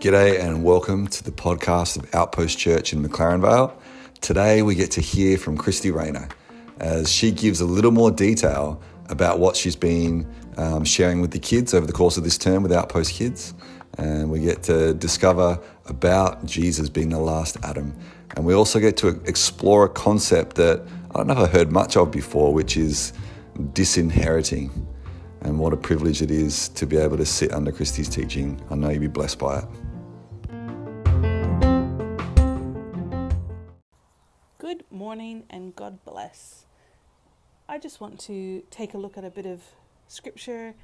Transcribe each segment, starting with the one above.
G'day and welcome to the podcast of Outpost Church in McLaren Vale. Today we get to hear from Christy Rayner as she gives a little more detail about what she's been um, sharing with the kids over the course of this term with Outpost Kids. And we get to discover about Jesus being the last Adam. And we also get to explore a concept that I don't know if I heard much of before, which is disinheriting. And what a privilege it is to be able to sit under Christy's teaching. I know you'll be blessed by it. Good morning and God bless. I just want to take a look at a bit of scripture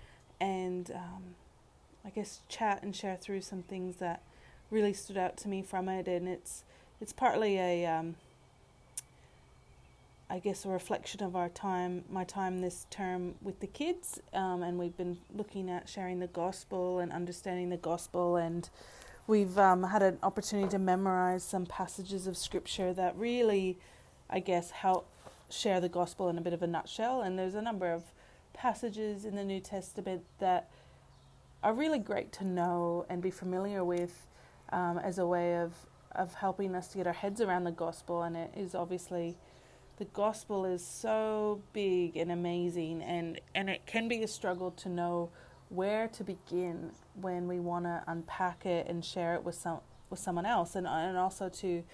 and um, I guess chat and share through some things that really stood out to me from it. And it's it's partly a um, I guess a reflection of our time, my time this term with the kids, um, and we've been looking at sharing the gospel and understanding the gospel and we've um, had an opportunity to memorize some passages of scripture that really I guess, help share the gospel in a bit of a nutshell. And there's a number of passages in the New Testament that are really great to know and be familiar with um, as a way of, of helping us to get our heads around the gospel. And it is obviously the gospel is so big and amazing, and, and it can be a struggle to know where to begin when we want to unpack it and share it with some with someone else, and and also to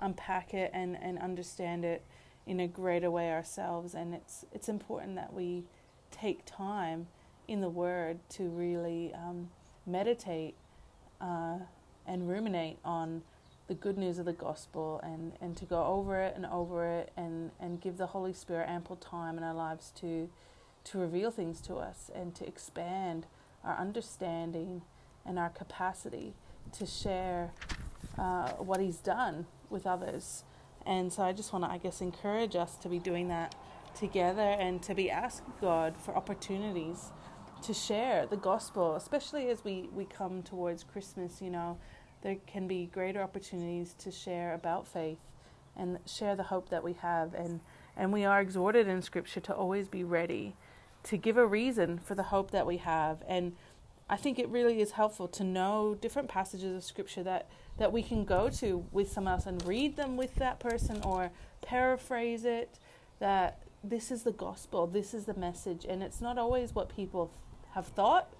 unpack it and, and understand it in a greater way ourselves. And it's it's important that we take time in the Word to really um, meditate uh, and ruminate on the good news of the gospel and, and to go over it and over it and, and give the Holy Spirit ample time in our lives to to reveal things to us and to expand our understanding and our capacity to share uh, what He's done with others. And so I just want to, I guess, encourage us to be doing that together and to be asking God for opportunities to share the gospel, especially as we, we come towards Christmas. You know, there can be greater opportunities to share about faith and share the hope that we have. And, and we are exhorted in Scripture to always be ready to give a reason for the hope that we have. And I think it really is helpful to know different passages of Scripture that that we can go to with someone else and read them with that person or paraphrase it that this is the gospel this is the message and it's not always what people have thought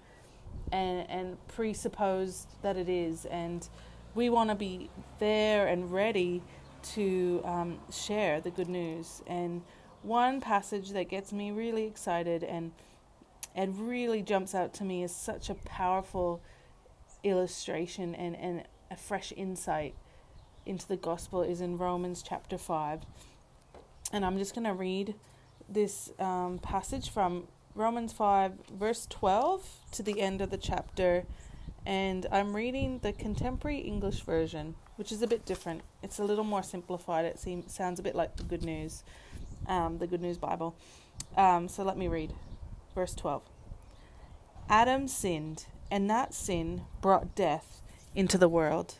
and and presupposed that it is and we want to be there and ready to um, share the good news and one passage that gets me really excited and and really jumps out to me is such a powerful illustration and, and a fresh insight into the gospel is in Romans chapter 5. And I'm just going to read this um, passage from Romans 5, verse 12 to the end of the chapter. And I'm reading the contemporary English version, which is a bit different. It's a little more simplified. It seems sounds a bit like the Good News, um, the Good News Bible. Um, so let me read, verse 12. Adam sinned, and that sin brought death into the world.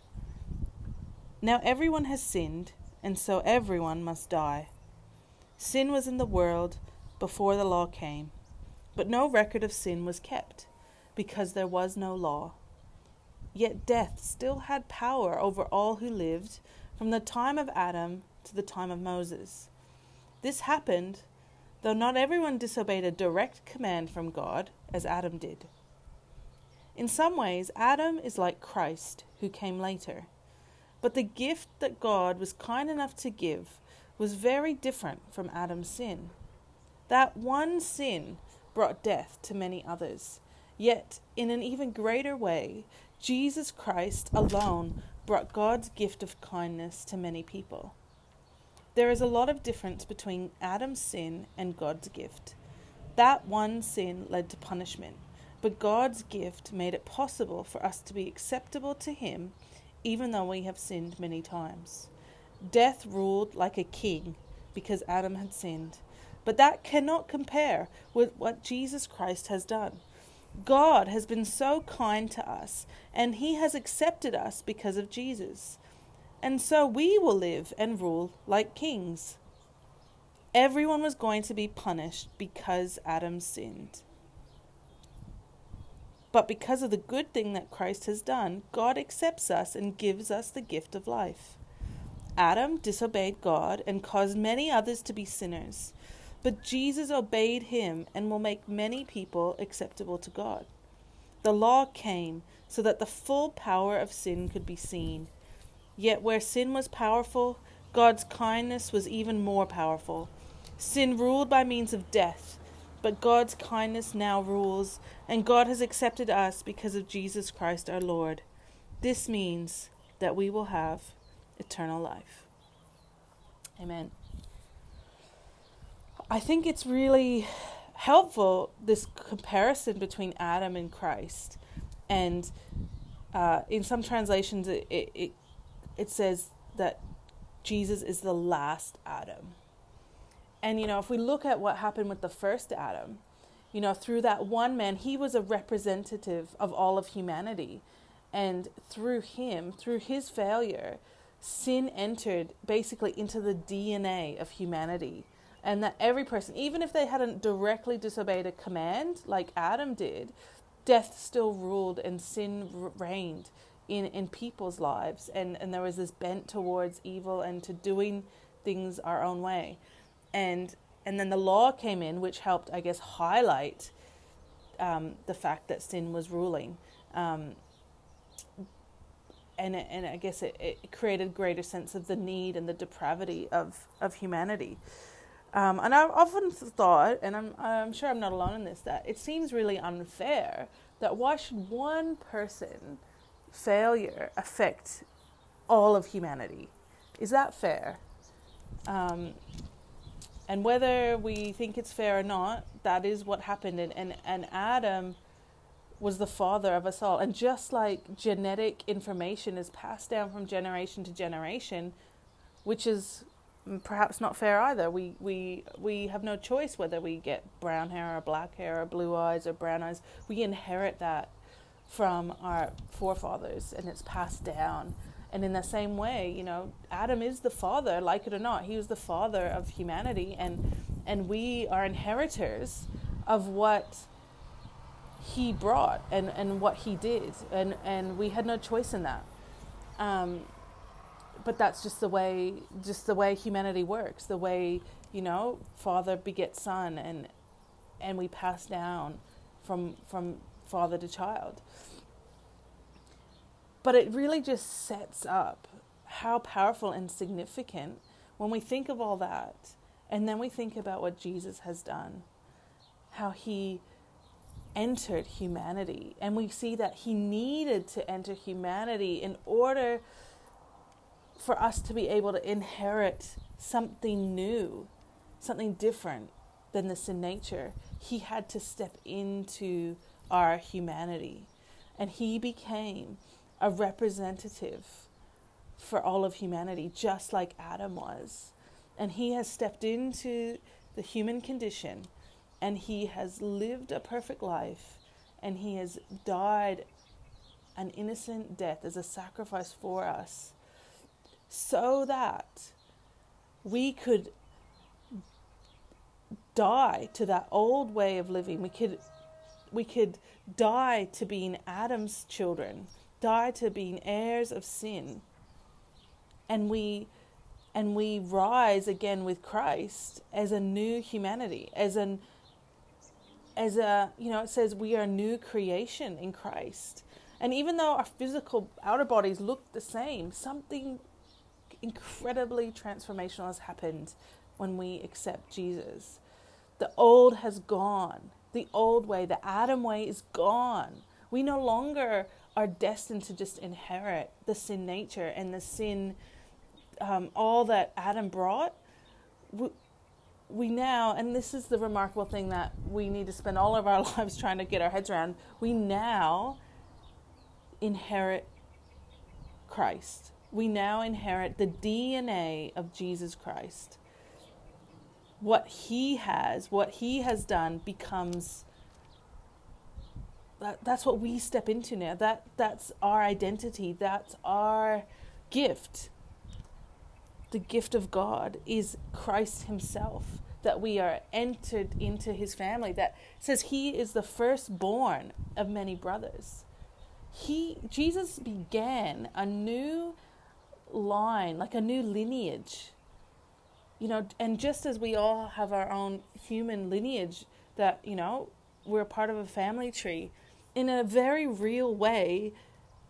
Now everyone has sinned, and so everyone must die. Sin was in the world before the law came, but no record of sin was kept, because there was no law. Yet death still had power over all who lived from the time of Adam to the time of Moses. This happened, though not everyone disobeyed a direct command from God, as Adam did. In some ways, Adam is like Christ, who came later. But the gift that God was kind enough to give was very different from Adam's sin. That one sin brought death to many others. Yet, in an even greater way, Jesus Christ alone brought God's gift of kindness to many people. There is a lot of difference between Adam's sin and God's gift. That one sin led to punishment, but God's gift made it possible for us to be acceptable to Him, even though we have sinned many times. Death ruled like a king because Adam had sinned, but that cannot compare with what Jesus Christ has done. God has been so kind to us, and He has accepted us because of Jesus. And so we will live and rule like kings. Everyone was going to be punished because Adam sinned. But because of the good thing that Christ has done, God accepts us and gives us the gift of life. Adam disobeyed God and caused many others to be sinners. But Jesus obeyed him and will make many people acceptable to God. The law came so that the full power of sin could be seen. Yet where sin was powerful, God's kindness was even more powerful. Sin ruled by means of death, but God's kindness now rules, and God has accepted us because of Jesus Christ our Lord. This means that we will have eternal life. Amen. I think it's really helpful this comparison between Adam and Christ, and uh, in some translations it, it it says that Jesus is the last Adam. And you know, if we look at what happened with the first Adam, you know, through that one man, he was a representative of all of humanity. And through him, through his failure, sin entered basically into the DNA of humanity. And that every person, even if they hadn't directly disobeyed a command like Adam did, death still ruled and sin reigned in, in people's lives. And, and there was this bent towards evil and to doing things our own way. And, and then the law came in, which helped, I guess, highlight um, the fact that sin was ruling. Um, and and I guess it, it created greater sense of the need and the depravity of of humanity. Um, and I've often thought, and I'm I'm sure I'm not alone in this, that it seems really unfair that why should one person failure affect all of humanity? Is that fair? Um, and whether we think it's fair or not, that is what happened. And, and, and Adam was the father of us all. And just like genetic information is passed down from generation to generation, which is perhaps not fair either. We we we have no choice whether we get brown hair or black hair or blue eyes or brown eyes. We inherit that from our forefathers and it's passed down. And in the same way, you know, Adam is the father, like it or not. He was the father of humanity and and we are inheritors of what he brought and, and what he did and, and we had no choice in that um, but that's just the way just the way humanity works the way you know father begets son and and we pass down from from father to child but it really just sets up how powerful and significant when we think of all that and then we think about what Jesus has done how he entered humanity. And we see that he needed to enter humanity in order for us to be able to inherit something new, something different than the sin nature. He had to step into our humanity. And he became a representative for all of humanity, just like Adam was. And he has stepped into the human condition and he has lived a perfect life and he has died an innocent death as a sacrifice for us so that we could die to that old way of living we could we could die to being Adam's children die to being heirs of sin and we and we rise again with Christ as a new humanity as an as a, you know, it says we are a new creation in Christ. And even though our physical outer bodies look the same, something incredibly transformational has happened when we accept Jesus. The old has gone. The old way, the Adam way is gone. We no longer are destined to just inherit the sin nature and the sin, um, all that Adam brought. We, we now, and this is the remarkable thing that we need to spend all of our lives trying to get our heads around, we now inherit Christ. We now inherit the DNA of Jesus Christ. What he has, what he has done becomes that, that's what we step into now. That that's our identity. That's our gift the gift of God is Christ Himself. that we are entered into his family that says he is the firstborn of many brothers. He Jesus began a new line, like a new lineage. You know, and just as we all have our own human lineage that, you know, we're part of a family tree in a very real way,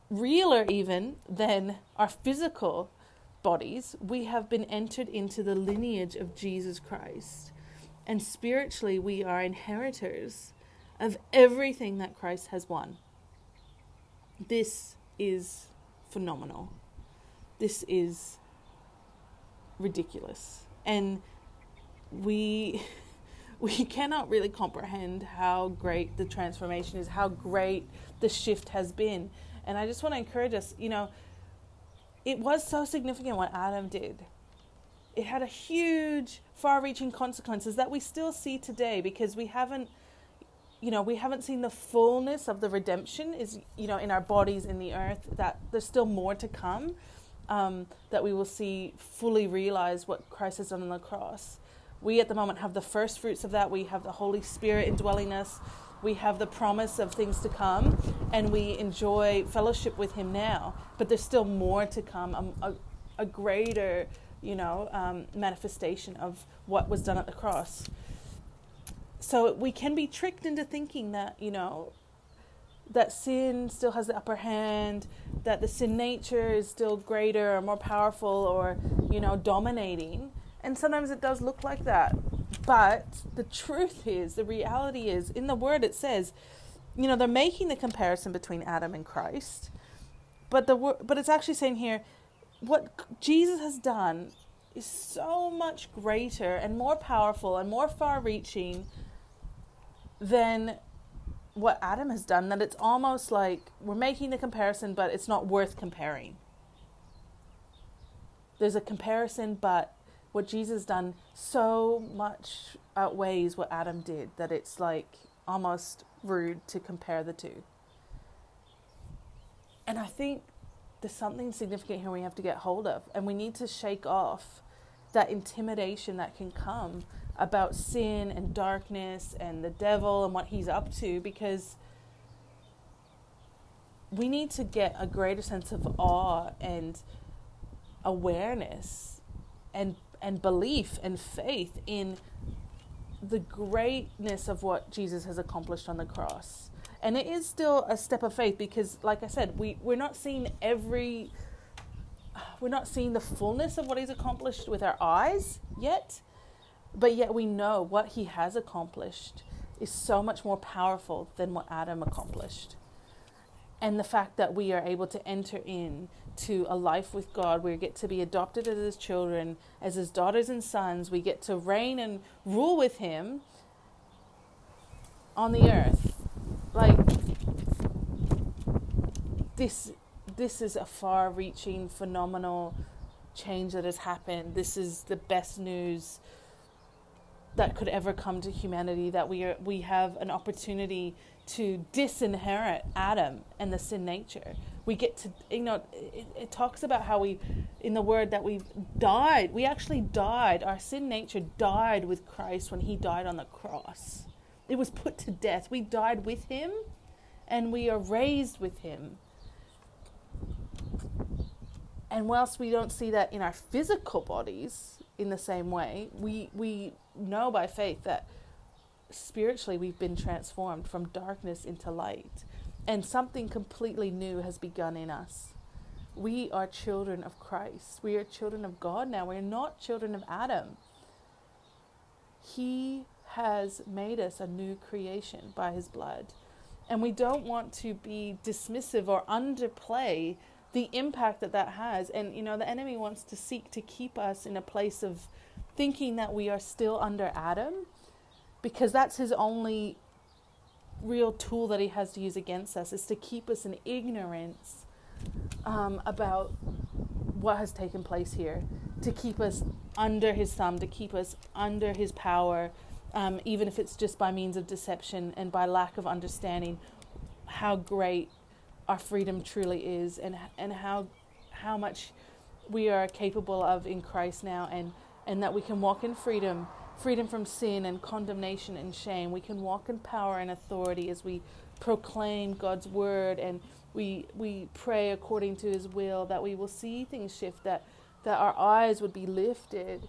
realer even than our physical bodies, we have been entered into the lineage of Jesus Christ. And spiritually, we are inheritors of everything that Christ has won. This is phenomenal. This is ridiculous. And we we cannot really comprehend how great the transformation is, how great the shift has been. And I just want to encourage us, you know, it was so significant what Adam did. It had a huge, far reaching consequences that we still see today because we haven't you know we haven't seen the fullness of the redemption is you know in our bodies in the earth that there's still more to come um, that we will see fully realize what christ has done on the cross. We at the moment have the first fruits of that. We have the holy spirit indwelling us. We have the promise of things to come and we enjoy fellowship with him now. But there's still more to come um, a, a greater you know um, manifestation of what was done at the cross. So we can be tricked into thinking that you know that sin still has the upper hand that the sin nature is still greater or more powerful or you know dominating. And sometimes it does look like that. But the truth is, the reality is, in the word it says, you know, they're making the comparison between Adam and Christ, but the but it's actually saying here, what Jesus has done is so much greater and more powerful and more far-reaching than what Adam has done. That it's almost like we're making the comparison, but it's not worth comparing. There's a comparison, but what Jesus has done so much outweighs what Adam did that it's like almost rude to compare the two. And I think there's something significant here we have to get hold of, and we need to shake off that intimidation that can come about sin and darkness and the devil and what he's up to because we need to get a greater sense of awe and awareness and and belief and faith in the greatness of what Jesus has accomplished on the cross. And it is still a step of faith because, like I said, we, we're not seeing every, we're not seeing the fullness of what he's accomplished with our eyes yet, but yet we know what he has accomplished is so much more powerful than what Adam accomplished. And the fact that we are able to enter in to a life with God. We get to be adopted as his children, as his daughters and sons. We get to reign and rule with him on the earth. Like this this is a far reaching phenomenal change that has happened. This is the best news that could ever come to humanity that we are we have an opportunity to disinherit Adam and the sin nature. We get to you know it, it, talks about how we in the word that we died we actually died. Our sin nature died with christ when he died on the cross. It was put to death. We died with him and we are raised with him. And whilst we don't see that in our physical bodies in the same way we we know by faith that spiritually we've been transformed from darkness into light and something completely new has begun in us. We are children of Christ. We are children of God now. We're not children of Adam. He has made us a new creation by his blood. And we don't want to be dismissive or underplay the impact that that has. And, you know, the enemy wants to seek to keep us in a place of thinking that we are still under Adam because that's his only real tool that he has to use against us is to keep us in ignorance um, about what has taken place here, to keep us under his thumb, to keep us under his power, um, even if it's just by means of deception and by lack of understanding how great our freedom truly is and and how how much we are capable of in Christ now and and that we can walk in freedom freedom from sin and condemnation and shame. We can walk in power and authority as we proclaim God's word and we we pray according to his will that we will see things shift that that our eyes would be lifted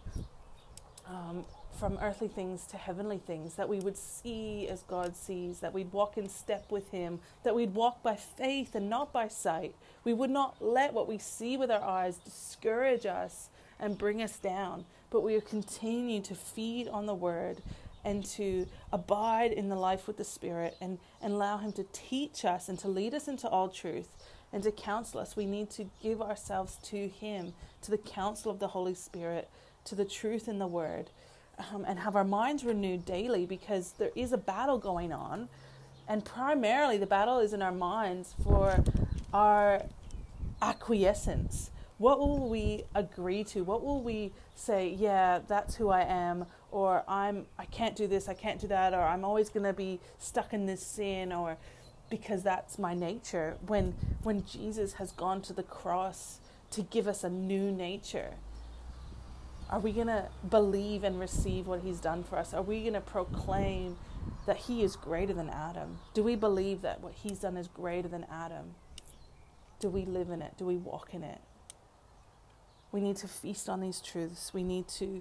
um, from earthly things to heavenly things, that we would see as God sees, that we'd walk in step with Him, that we'd walk by faith and not by sight. We would not let what we see with our eyes discourage us and bring us down, but we continue to feed on the Word and to abide in the life with the Spirit and, and allow Him to teach us and to lead us into all truth and to counsel us. We need to give ourselves to Him, to the counsel of the Holy Spirit, to the truth in the Word um, and have our minds renewed daily because there is a battle going on. And primarily, the battle is in our minds for our acquiescence. What will we agree to? What will we say, yeah, that's who I am, or I'm I can't do this, I can't do that, or I'm always going to be stuck in this sin or because that's my nature. When when Jesus has gone to the cross to give us a new nature, are we going to believe and receive what he's done for us? Are we going to proclaim that he is greater than Adam? Do we believe that what he's done is greater than Adam? Do we live in it? Do we walk in it? We need to feast on these truths. We need to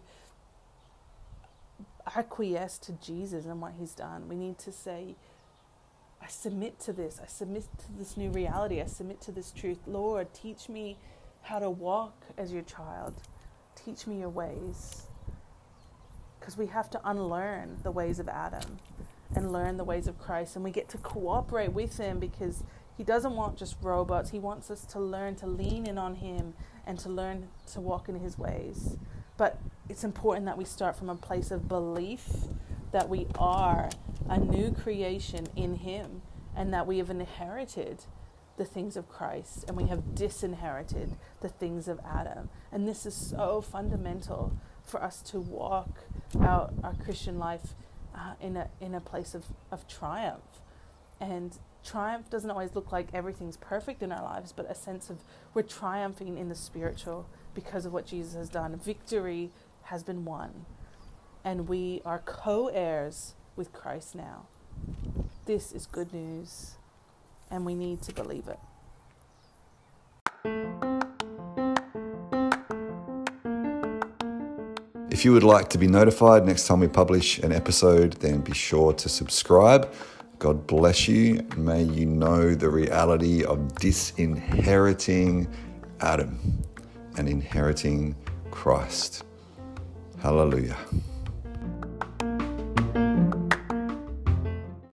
acquiesce to Jesus and what he's done. We need to say, I submit to this. I submit to this new reality. I submit to this truth. Lord, teach me how to walk as your child teach me your ways. Because we have to unlearn the ways of Adam and learn the ways of Christ. And we get to cooperate with him because he doesn't want just robots. He wants us to learn to lean in on him and to learn to walk in his ways. But it's important that we start from a place of belief that we are a new creation in him and that we have inherited the things of Christ and we have disinherited the things of Adam. And this is so fundamental for us to walk out our Christian life uh, in, a, in a place of, of triumph. And triumph doesn't always look like everything's perfect in our lives, but a sense of we're triumphing in the spiritual because of what Jesus has done. Victory has been won. And we are co heirs with Christ now. This is good news and we need to believe it. If you would like to be notified next time we publish an episode, then be sure to subscribe. God bless you. May you know the reality of disinheriting Adam and inheriting Christ. Hallelujah.